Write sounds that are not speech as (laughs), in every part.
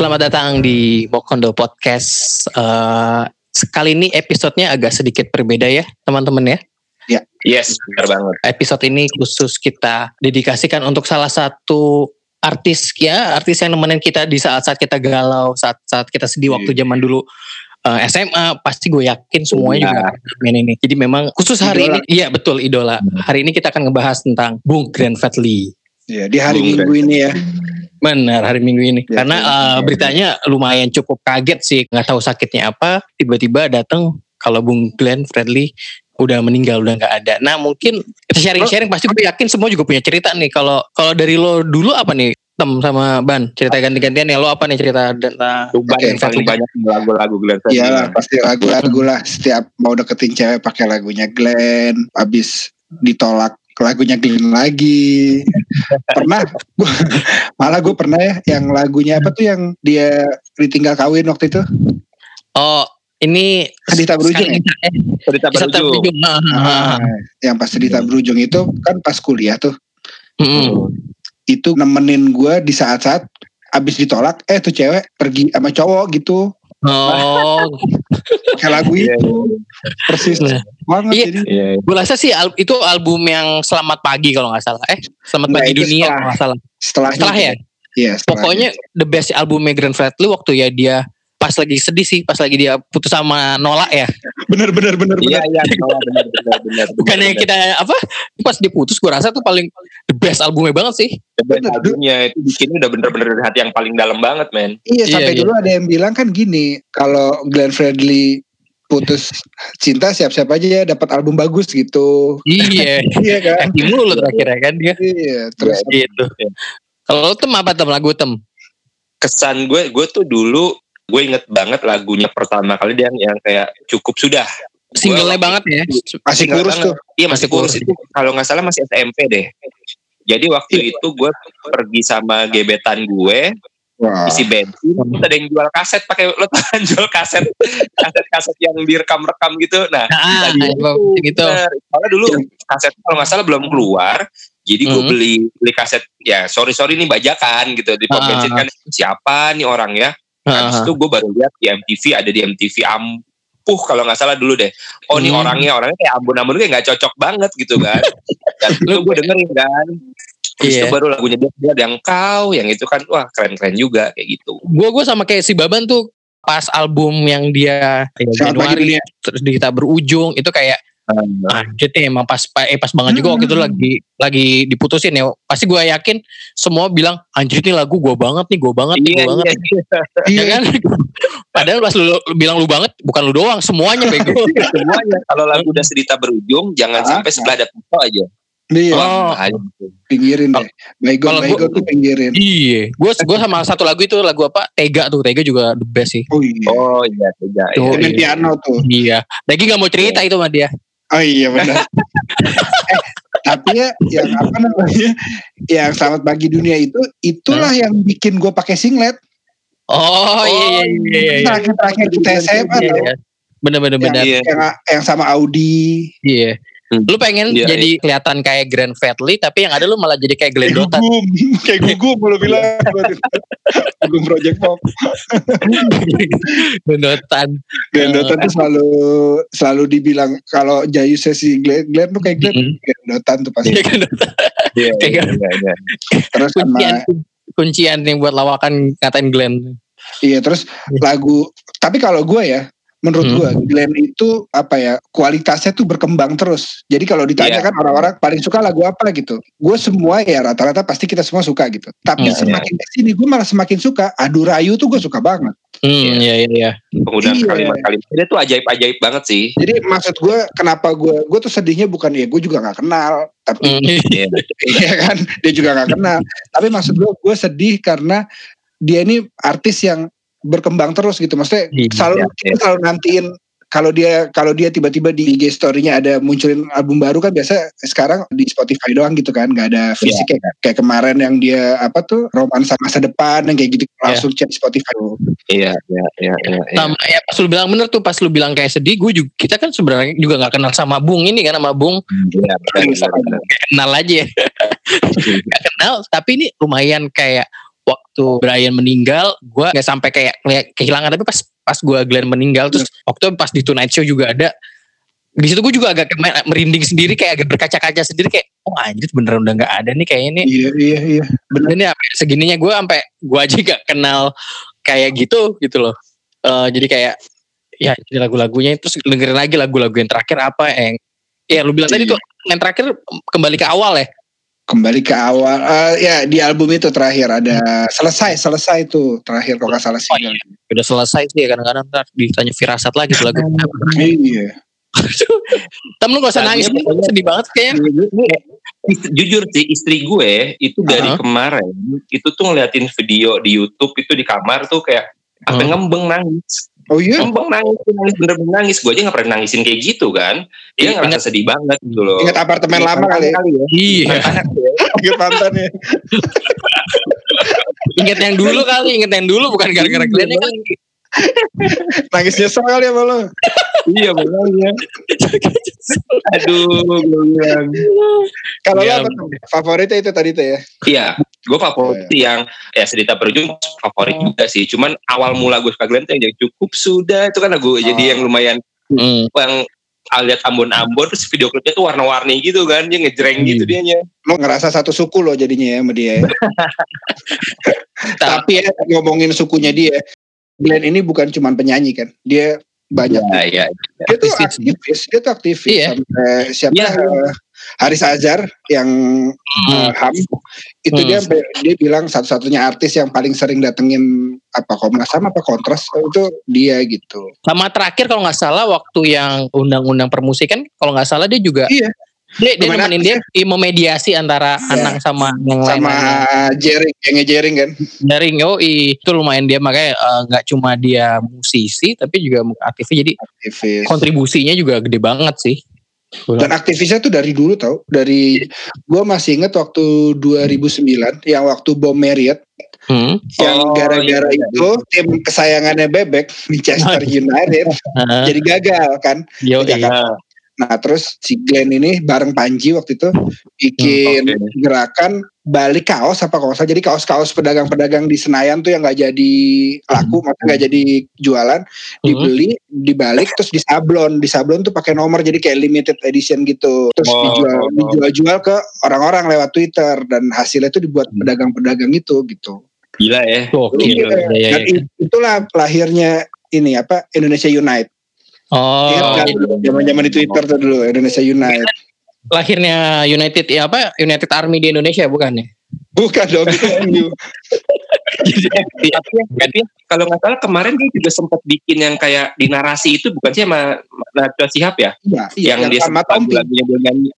Selamat datang di Mokondo Podcast. Uh, sekali ini episodenya agak sedikit berbeda ya, teman-teman ya. Ya. Yes, benar banget. Episode ini khusus kita dedikasikan untuk salah satu artis ya, artis yang nemenin kita di saat-saat kita galau, saat-saat kita sedih waktu Iya. zaman dulu uh, SMA. Pasti gue yakin semuanya juga main ini. Jadi memang khusus hari Idola. ini, iya betul idola. Hari ini kita akan ngebahas tentang Bung Grand Fadli. Ya, di hari Bung Minggu ini ya. Benar hari Minggu ini Ya, karena ya, uh, ya. beritanya lumayan cukup kaget sih nggak tahu sakitnya apa tiba-tiba datang kalau Bung Glenn Fredly udah meninggal udah nggak ada. Nah mungkin kita sharing-sharing pasti gue yakin semua juga punya cerita nih kalau kalau dari lo dulu apa nih Tem sama Ban cerita ganti-gantian ya lo apa nih cerita tentang yang paling banyak lagu-lagu Glenn. Iyalah pasti lagu-lagu lah. Setiap mau deketin cewek pakai lagunya Glenn. Abis ditolak lagunya Glenn lagi. pernah gua- malah gue pernah ya yang lagunya apa tuh yang dia ditinggal kawin waktu itu oh ini Hadita berujung ya? eh, Cerita berujung. berujung. Nah, nah, Ah, yang pas cerita berujung itu kan pas kuliah tuh mm-mm. itu nemenin gue di saat-saat abis ditolak eh tuh cewek pergi sama cowok gitu Oh, pakai lagu Iya, itu persis Nah. banget Iya. jadi Iya. gue rasa sih al- itu album yang Selamat Pagi kalau nggak salah. Eh, Selamat Nggak, Pagi Dunia setelah. kalau nggak salah. setelah Setelah ya. Iya, setelah Pokoknya the best albumnya Grand Fredly waktu ya dia pas lagi sedih sih, pas lagi dia putus sama Nola ya. Bener bener bener Iya, bener. iya, benar benar benar. Bukannya kita apa? Pas dia putus gue rasa tuh paling the best albumnya banget sih. benar albumnya itu bikinnya udah bener-bener dari hati yang paling dalam banget, men. Iya sampai Iya, iya. dulu ada yang bilang kan gini, kalau Glenn Fredly putus cinta siap-siap aja ya dapat album bagus gitu. Iya. (laughs) iya kan? Kaki mulu terakhir kan dia. Iya, terus Gitu. Kalau lo tem apa tem lagu tem? Kesan gue, gue tuh dulu gue inget banget lagunya pertama kali dia yang, yang kayak cukup sudah. Singlenya banget ya. masih Single kurus banget. tuh. Iya masih Masih kurus kurus. itu kalau nggak salah masih SMP deh. Jadi waktu itu gue pergi sama gebetan gue Wah. isi bensin terus ada yang jual kaset pakai lo tau kan jual kaset kaset kaset yang direkam-rekam gitu nah Nah, tadi gitu. bener. soalnya dulu kaset kalau nggak salah belum keluar jadi gue Mhm. beli beli kaset ya sorry sorry nih bajakan gitu di pom Ah. bensin kan siapa nih orang ya habis Heeh. itu gue baru lihat di MTV ada di MTV ampuh kalau nggak salah dulu deh oh nih Hmm. orangnya orangnya kayak ambon-ambon kayak nggak cocok banget gitu kan (laughs) dan itu gue dengerin kan Terus Iya. itu baru lagunya dia, dia ada yang kau yang itu kan wah keren-keren juga kayak gitu Gue gue sama kayak si Baban tuh pas album yang dia ya, Pagi Januari terus di kita berujung itu kayak anjir nih emang pas eh, pas banget juga waktu itu Hmm. lagi lagi diputusin ya pasti gue yakin semua bilang anjir nih lagu gue banget nih gue banget nih Iya, gue banget iya, nih." ya kan (laughs) padahal pas lu, lu bilang lu banget bukan lu doang semuanya bego (laughs) Iya, semuanya kalau lagu udah sedita berujung jangan Ah. sampai sebelah ada foto aja Iya, Oh. Pinggirin deh. Gua- Baygon tuh pinggirin. iya gue gue sama satu lagu itu lagu apa Tega tuh Tega juga the best sih Oh iya. oh iya iya Tuh, iya. Iya. piano tuh. iya lagi nggak mau cerita itu sama dia Oh iya benar. (laughs) eh, tapi ya yang apa namanya? Yang Selamat Pagi Dunia itu itulah yang bikin gue pakai singlet. oh, iya iya iya iya. Terakhir-terakhir kita SMA Iya, iya. Bener-bener Yang, bener. Yang, yang sama Audi. Iya. Hmm. Lu pengen Iya, jadi kelihatan kayak Grand Fadly tapi yang ada lu malah jadi kayak Glenn Dotan. (laughs) kayak gugum lo bilang. gugum Project Pop. (laughs) Glenn Dotan. Glenn Dotan tuh selalu selalu dibilang kalau Jayu sesi Glenn, Glenn tuh kayak Glenn, Mm. Glenn Dotan tuh pasti. Iya Glenn Dotan. Iya, iya, iya, iya. Terus Kuncian sama kuncian nih buat lawakan ngatain Glenn. iya terus lagu tapi kalau gue ya menurut Hmm. gue Glenn itu apa ya kualitasnya tuh berkembang terus. Jadi kalau ditanya Iya. kan orang-orang paling suka lagu apa gitu. Gue semua ya rata-rata pasti kita semua suka gitu. Tapi Iya, semakin ke sini gue malah semakin suka. Adu Rayu tuh gue suka banget. Hmm, iya iya iya. penggunaan Iya. kalimat-kalimat dia tuh ajaib-ajaib banget sih Jadi maksud gue kenapa gue gue tuh sedihnya bukan ya gue juga nggak kenal tapi. (laughs) Iya. Iya kan, dia juga gak kenal. Tapi maksud gue, gue sedih karena dia ini artis yang berkembang terus gitu. Maksudnya Iya, selalu iya. kita selalu nantiin kalau dia kalau dia tiba-tiba di IG story-nya ada munculin album baru kan biasa sekarang di Spotify doang gitu kan, nggak ada fisiknya kan. Kayak kemarin yang dia apa tuh romansa masa depan yang kayak gitu langsung cek Spotify. iya iya iya iya iya. Sama ya pas lu bilang bener tuh pas lu bilang kayak sedih gue juga kita kan sebenarnya juga nggak kenal sama Bung ini kan sama Bung Iya, benar, benar, benar. kenal aja (laughs) ya. Gak kenal tapi ini lumayan kayak waktu Brian meninggal gue nggak sampai kayak kayak kehilangan tapi pas pas gue Glenn meninggal terus waktu pas di Tonight Show juga ada di situ gue juga agak merinding sendiri kayak agak berkaca-kaca sendiri kayak oh anjir beneran udah nggak ada nih kayaknya nih. Iya iya iya. bener. Nih sampai segininya gue sampai gue aja gak kenal kayak gitu gitu loh. Eh, jadi kayak ya jadi lagu-lagunya terus dengerin lagi lagu-lagu yang terakhir apa yang ya lu bilang tadi Iya. tuh yang terakhir kembali ke awal ya Kembali ke awal. Eh, ya di album itu terakhir ada selesai selesai tuh terakhir kalau nggak salah Oh, single. udah selesai sih kadang-kadang ntar ditanya firasat lagi tuh lagu (laughs) Iya. Tem lu gak usah nangis lu sedih banget kayaknya Ist- jujur sih istri gue itu dari Uh-huh. kemarin itu tuh ngeliatin video di YouTube itu di kamar tuh kayak sampai Hmm. ngembeng nangis Oh iya. ngembeng nangis nangis bener-bener nangis gue aja nggak pernah nangisin kayak gitu kan dia Iya, ngerasa ingat- sedih banget gitu loh Ingat apartemen lama kali. ya. ya. iya Ingat mantannya. (laughs) inget yang dulu kali inget yang dulu bukan gara-gara Iya, Glenn kali Nangis nyesel kali ya lo. iya makanya (laughs) aduh gue bilang Kalau lo tuh? Favoritnya itu tadi tuh ya. Iya, gue favorit sih yang ya sedita berujung favorit juga sih. Cuman awal mula gue suka Glenn tuh yang cukup sudah itu kan lagu jadi yang lumayan Hmm. yang lihat Ambon-Ambon terus video klipnya tuh warna-warni gitu kan dia ngejreng gitu Hmm. dianya. Lo ngerasa satu suku lo jadinya ya sama dia. ya. (laughs) Tapi ya ngomongin sukunya dia, Glenn ini bukan cuma penyanyi kan. Dia banyak Ya, ya. dia tuh Aktivis. dia tuh aktivis Iya. sampai siapa Iya. Eh, Haris Azhar yang eh, HAM itu Hmm. dia dia bilang satu-satunya artis yang paling sering datengin apa Komnas HAM apa Kontras itu dia gitu. sama terakhir kalau nggak salah waktu yang undang-undang permusikan kalau nggak salah dia juga Iya. dia, dia nemenin dia dia memediasi antara Iya. Anang sama yang lain Sama Jering, yang Jering kan. dari Yoi itu lumayan dia makanya eh, nggak cuma dia musisi tapi juga aktifnya jadi Aktivis. kontribusinya juga gede banget sih Dan aktivisnya tuh dari dulu tau. Dari gue masih inget waktu 2009 yang waktu bom Marriott hmm. yang Oh, gara-gara iya, iya. itu tim kesayangannya Bebek Manchester (laughs) United jadi gagal kan. Yoi. Jakarta. Nah terus si Glenn ini bareng Panji waktu itu bikin Hmm, oke. gerakan balik kaos apa kalau salah. jadi kaos-kaos pedagang-pedagang di Senayan tuh yang nggak jadi laku, maksudnya nggak jadi jualan, dibeli, dibalik terus disablon, disablon tuh pakai nomor jadi kayak limited edition gitu, terus Oh. dijual dijual-jual ke orang-orang lewat Twitter dan hasilnya tuh dibuat Hmm. pedagang-pedagang itu gitu. Gila ya. Iya, iya, Dan iya. it- itulah lahirnya ini apa Indonesia Unite. Oh, iya. Zaman-zaman di Twitter tuh dulu Indonesia Unite. Lahirnya United ya apa United Army di Indonesia bukan ya? Bukan dong itu MU. (laughs) Jadi, eh, tapi, tapi kalau nggak salah kemarin dia juga sempat bikin yang kayak di narasi itu bukan sih sama Najwa Shihab ya? Iya, iya, yang, dia sama lagunya dia nyanyi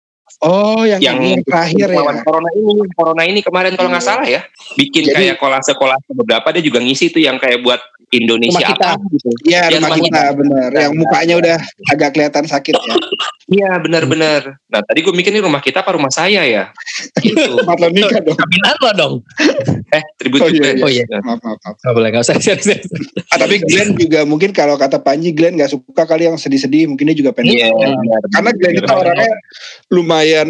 Oh, yang, yang, yang terakhir ya. lawan corona ini corona ini kemarin kalau nggak Iya. salah ya bikin Jadi- kayak kolase kolase beberapa dia juga ngisi tuh yang kayak buat Indonesia Rumah kita. apa gitu Iya, Yang rumah rumah kita bener. Yang mukanya udah agak kelihatan sakit ya. iya benar-benar nah tadi gue mikir nih rumah kita apa rumah saya ya gitu (laughs) lo nikah dong. Kabinan lo dong. eh tribut Oh, juga iya, ya. Oh, iya. Maaf, maaf, maaf. Gak boleh gak usah. Ah, tapi Glenn juga mungkin kalau kata Panji Glenn gak suka kali yang sedih-sedih. Mungkin dia juga pengen. iya benar. Karena Glenn itu Benar. orangnya lumayan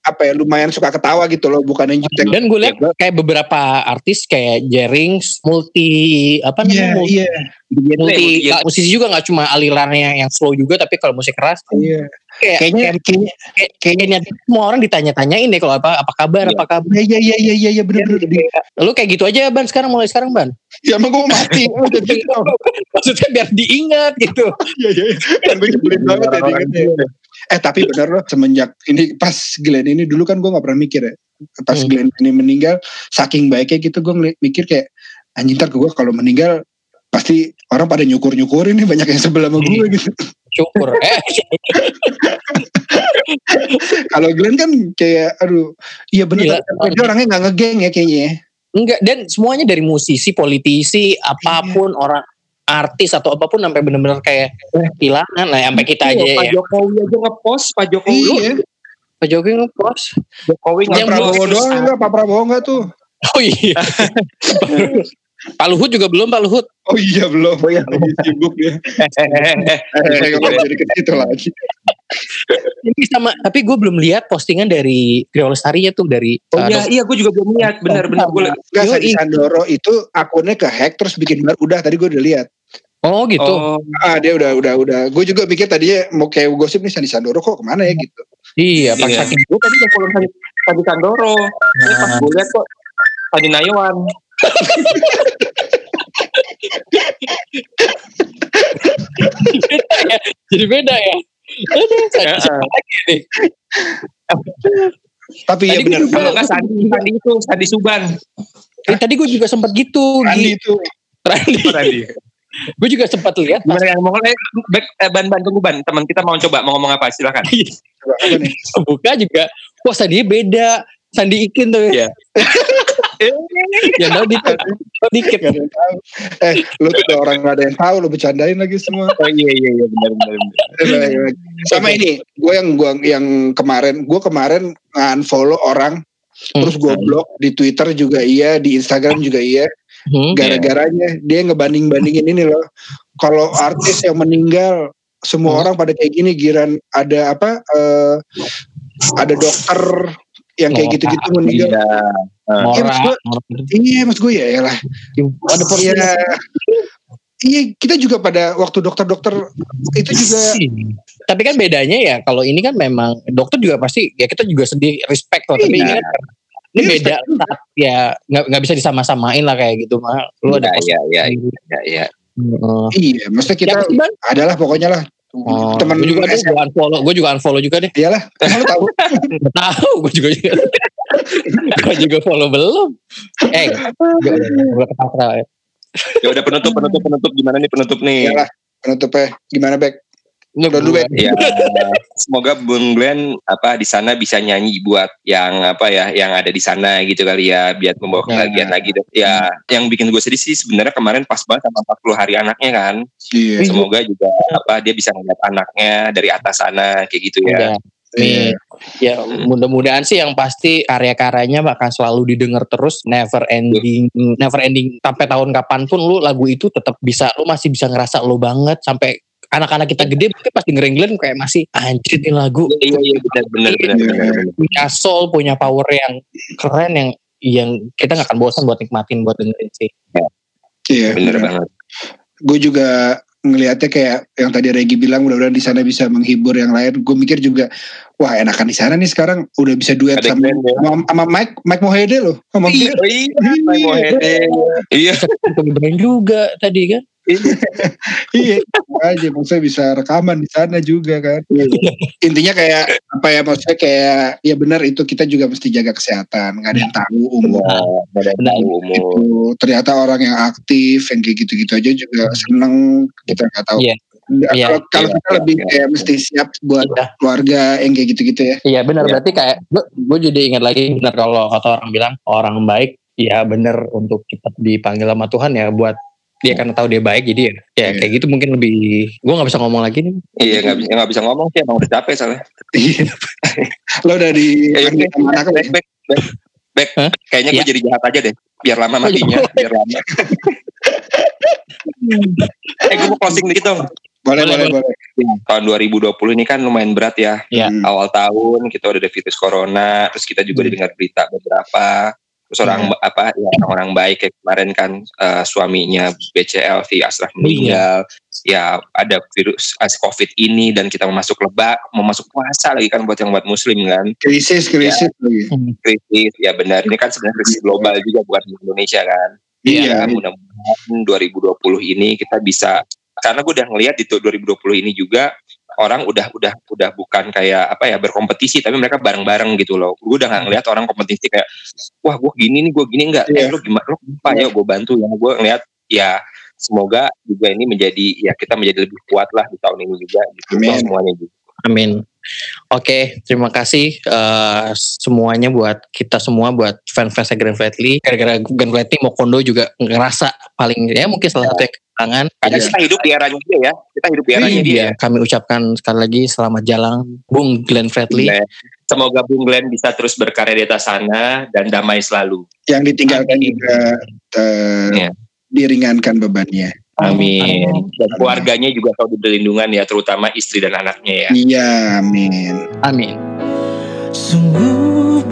apa ya lumayan suka ketawa gitu loh bukan yang jutek Dan gue lihat kayak beberapa artis kayak Jerings multi apa iya namanya multi, iya. multi Iya. musisi juga nggak cuma alirannya yang slow juga tapi kalau musik keras iya kayak kayaknya kayak, kayaknya kayak, kayaknya semua orang ditanya-tanyain deh kalau apa apa kabar Iya. apa kabar iya iya iya iya iya bener bener lu kayak gitu aja ban sekarang mulai sekarang ban ya emang gue mau mati (laughs) udah gitu maksudnya biar diingat gitu iya iya iya. kan gue nyebelin banget ya. Eh tapi bener loh semenjak ini pas Glenn ini dulu kan gue nggak pernah mikir ya. Pas Hmm. Glenn ini meninggal saking baiknya gitu gue mikir kayak anjing ntar gue kalau meninggal pasti orang pada nyukur nyukurin nih banyak yang sebelah sama gue gitu. syukur eh (laughs) kalau Glenn kan kayak aduh iya bener Gila. tapi dia orangnya nggak ngegeng ya kayaknya. ya. enggak dan semuanya dari musisi politisi apa pun orang artis atau apa pun sampai bener-bener kayak kehilangan lah sampai kita aja Iya, Pak ya Jokowi aja ngepost Pak Jokowi Iya. Pak Jokowi ngepost Jokowi Pak Yang Prabowo ngepost. doang enggak Pak Prabowo enggak tuh. oh iya (laughs) Pak Luhut juga belum Pak Luhut. Oh iya belum. Oh iya lagi sibuk dia. Eh, nggak jadi ke situ lagi. Ini sama, tapi gue belum lihat postingan dari Trio Lestari ya tuh dari. Oh uh, iya, iya gue juga belum lihat. Benar, benar. Gue Enggak Yoi. Sandi Sandoro itu akunnya ke hack terus bikin baru udah tadi gue udah lihat. Oh gitu. Oh, Ah dia udah udah udah. Gue juga mikir tadinya mau kayak gosip nih Sandi Sandoro kok ke mana ya gitu. Iya, pas iya. saking Gue tadi udah follow Sandi, Sandi Sandoro. Terus pas gue lihat kok Sandi Nayawan. (laughs) jadi beda ya. Aduh, saya- lagi nih? Tapi ya benar. Kalau nggak Sandi, Sandi itu Sandi Suban. Eh, tadi gue juga sempat gitu. Andi Gi. itu. Sandi. Gue juga sempat lihat. Gimana yang mau eh, back, eh, ban ban tunggu ban teman kita mau coba mau ngomong apa silakan. coba apa nih? buka juga. Wah Sandi beda. Sandi Ikin tuh. Iya. (laughs) (laughs) Yang tahu dikit. Dikit. Gak ada yang tahu. Eh lu tuh udah orang gak ada yang tahu lu bercandain lagi semua. Oh iya iya iya benar benar. benar. Eh, baik, baik. Sama ini, gue yang gua yang kemarin, gue kemarin unfollow orang, Hmm. terus gue blok di Twitter juga iya, di Instagram juga iya. Hmm. Gara-garanya dia ngebanding bandingin ini loh. Kalau artis yang meninggal, semua Hmm. orang pada kayak gini, giran ada apa? eh, ada dokter yang kayak Oh, gitu-gitu meninggal. Iya. Iya, Mora. mas gue, iya mas gue ya, ya lah. Ada porsi. Iya, iya kita juga pada waktu dokter-dokter itu juga Tapi kan bedanya ya kalau ini kan memang dokter juga pasti ya kita juga sedih respect. Tapi Iya. ini kan ini Iya, beda saat ya nggak nggak bisa disama-samain lah kayak gitu mah. Lu ada Iya, pos- iya, iya. Iya iya. Iya, maksudnya kita Ya, adalah pokoknya lah Oh, teman gue juga gue unfollow, gue juga unfollow juga deh. Iyalah, emang (laughs) lu tahu. Tahu, gue juga gue juga follow belum. Eh, gue udah ketawa ya. Ya udah penutup penutup penutup gimana nih penutup nih? Iyalah, penutupnya gimana Bek? Dulu, gue- Ya, semoga Bung Glenn apa di sana bisa nyanyi buat yang apa ya, yang ada di sana gitu kali ya, biar membawa kebahagiaan lagi. Ya, yang bikin gue sedih sih sebenarnya kemarin pas banget sama 40 hari anaknya kan. Iya. Semoga juga apa dia bisa ngeliat anaknya dari atas sana kayak gitu ya. Udah. Nih, ya mudah-mudahan sih yang pasti karya-karyanya bakal selalu didengar terus, never ending, never ending sampai tahun kapan pun lu lagu itu tetap bisa, lu masih bisa ngerasa lu banget sampai anak-anak kita gede mungkin pas dengerin Glenn kayak masih anjir ini lagu Iya iya benar benar benar Iya. benar. benar. punya soul, punya power yang keren yang yang kita nggak akan bosan buat nikmatin buat dengerin sih. Iya. Bener banget. Gue juga ngelihatnya kayak yang tadi Regi bilang mudah-mudahan di sana bisa menghibur yang lain. Gue mikir juga wah enakan di sana nih sekarang udah bisa duet Ada sama, ya. sama, sama Mike Mike Mohede loh. Sama Iya, iya, Mike Mohede. Iya, juga tadi kan. (laughs) iya aja maksudnya bisa rekaman di sana juga kan intinya kayak apa ya maksudnya kayak ya benar itu kita juga mesti jaga kesehatan nggak ada yang tahu umur ada Benar. umur. itu ternyata orang yang aktif yang kayak gitu-gitu aja juga seneng kita nggak tahu Iya. Nggak, Iya. kalau kalau Iya, kita iya, lebih iya. kayak mesti siap buat Iya. keluarga yang kayak gitu-gitu ya Iya benar Iya. berarti kayak gue jadi ingat lagi benar kalau kata orang bilang orang baik ya benar untuk cepat dipanggil sama Tuhan ya buat dia karena tahu dia baik jadi ya, ya Iya. kayak gitu mungkin lebih gue nggak bisa ngomong lagi nih Iya nggak bisa nggak bisa ngomong sih emang udah capek soalnya. Iya. (laughs) lo udah di Ya, panggil back, back, back, back, back. Hah? Kayaknya gue Iya. jadi jahat aja deh. Biar lama matinya, biar lama. (laughs) eh gue mau closing dikit dong. boleh Boleh, boleh boleh Tahun 2020 ini kan lumayan berat ya. Iya. Hmm. Awal tahun kita udah ada virus corona, terus kita juga Hmm. didengar berita beberapa. Terus orang apa ya orang baik kayak kemarin kan eh, suaminya BCL V Asraf meninggal. Ya ada virus eh, COVID ini dan kita mau masuk lebak, mau masuk puasa lagi kan buat yang buat muslim kan. krisis krisis lagi. Krisis ya benar. Ini kan sebenarnya krisis global juga bukan di Indonesia kan. Iya. Ya mudah-mudahan 2020 ini kita bisa karena gue udah ngelihat di tuh 2020 ini juga orang udah udah udah bukan kayak apa ya berkompetisi tapi mereka bareng-bareng gitu loh. Gue udah nggak ngelihat orang kompetisi kayak wah gue gini nih gue gini. Enggak Iya. eh lu gimana? Lu apa ya gue bantu. Ya gue ngelihat ya semoga juga ini menjadi ya kita menjadi lebih kuat lah di tahun ini juga gitu Amin. semuanya juga Amin. Oke, terima kasih uh, semuanya buat kita semua buat fans-fansnya Grand Fletley. Gara-gara Grand Fletley, Mokondo juga ngerasa paling ya mungkin salah satu yang kehilangan. Karena iya. kita hidup di era dia ya. Kita hidup di era ini dia. Ya. Kami ucapkan sekali lagi selamat jalan Bung Glenn Fredly. Semoga Bung Glenn bisa terus berkarya di atas sana dan damai selalu. Yang ditinggalkan Amin. juga uh, ya. diringankan bebannya. Amin. Dan keluarganya juga tahu diberlindungan ya, terutama istri dan anaknya ya. Iya, amin. Amin. Sungguh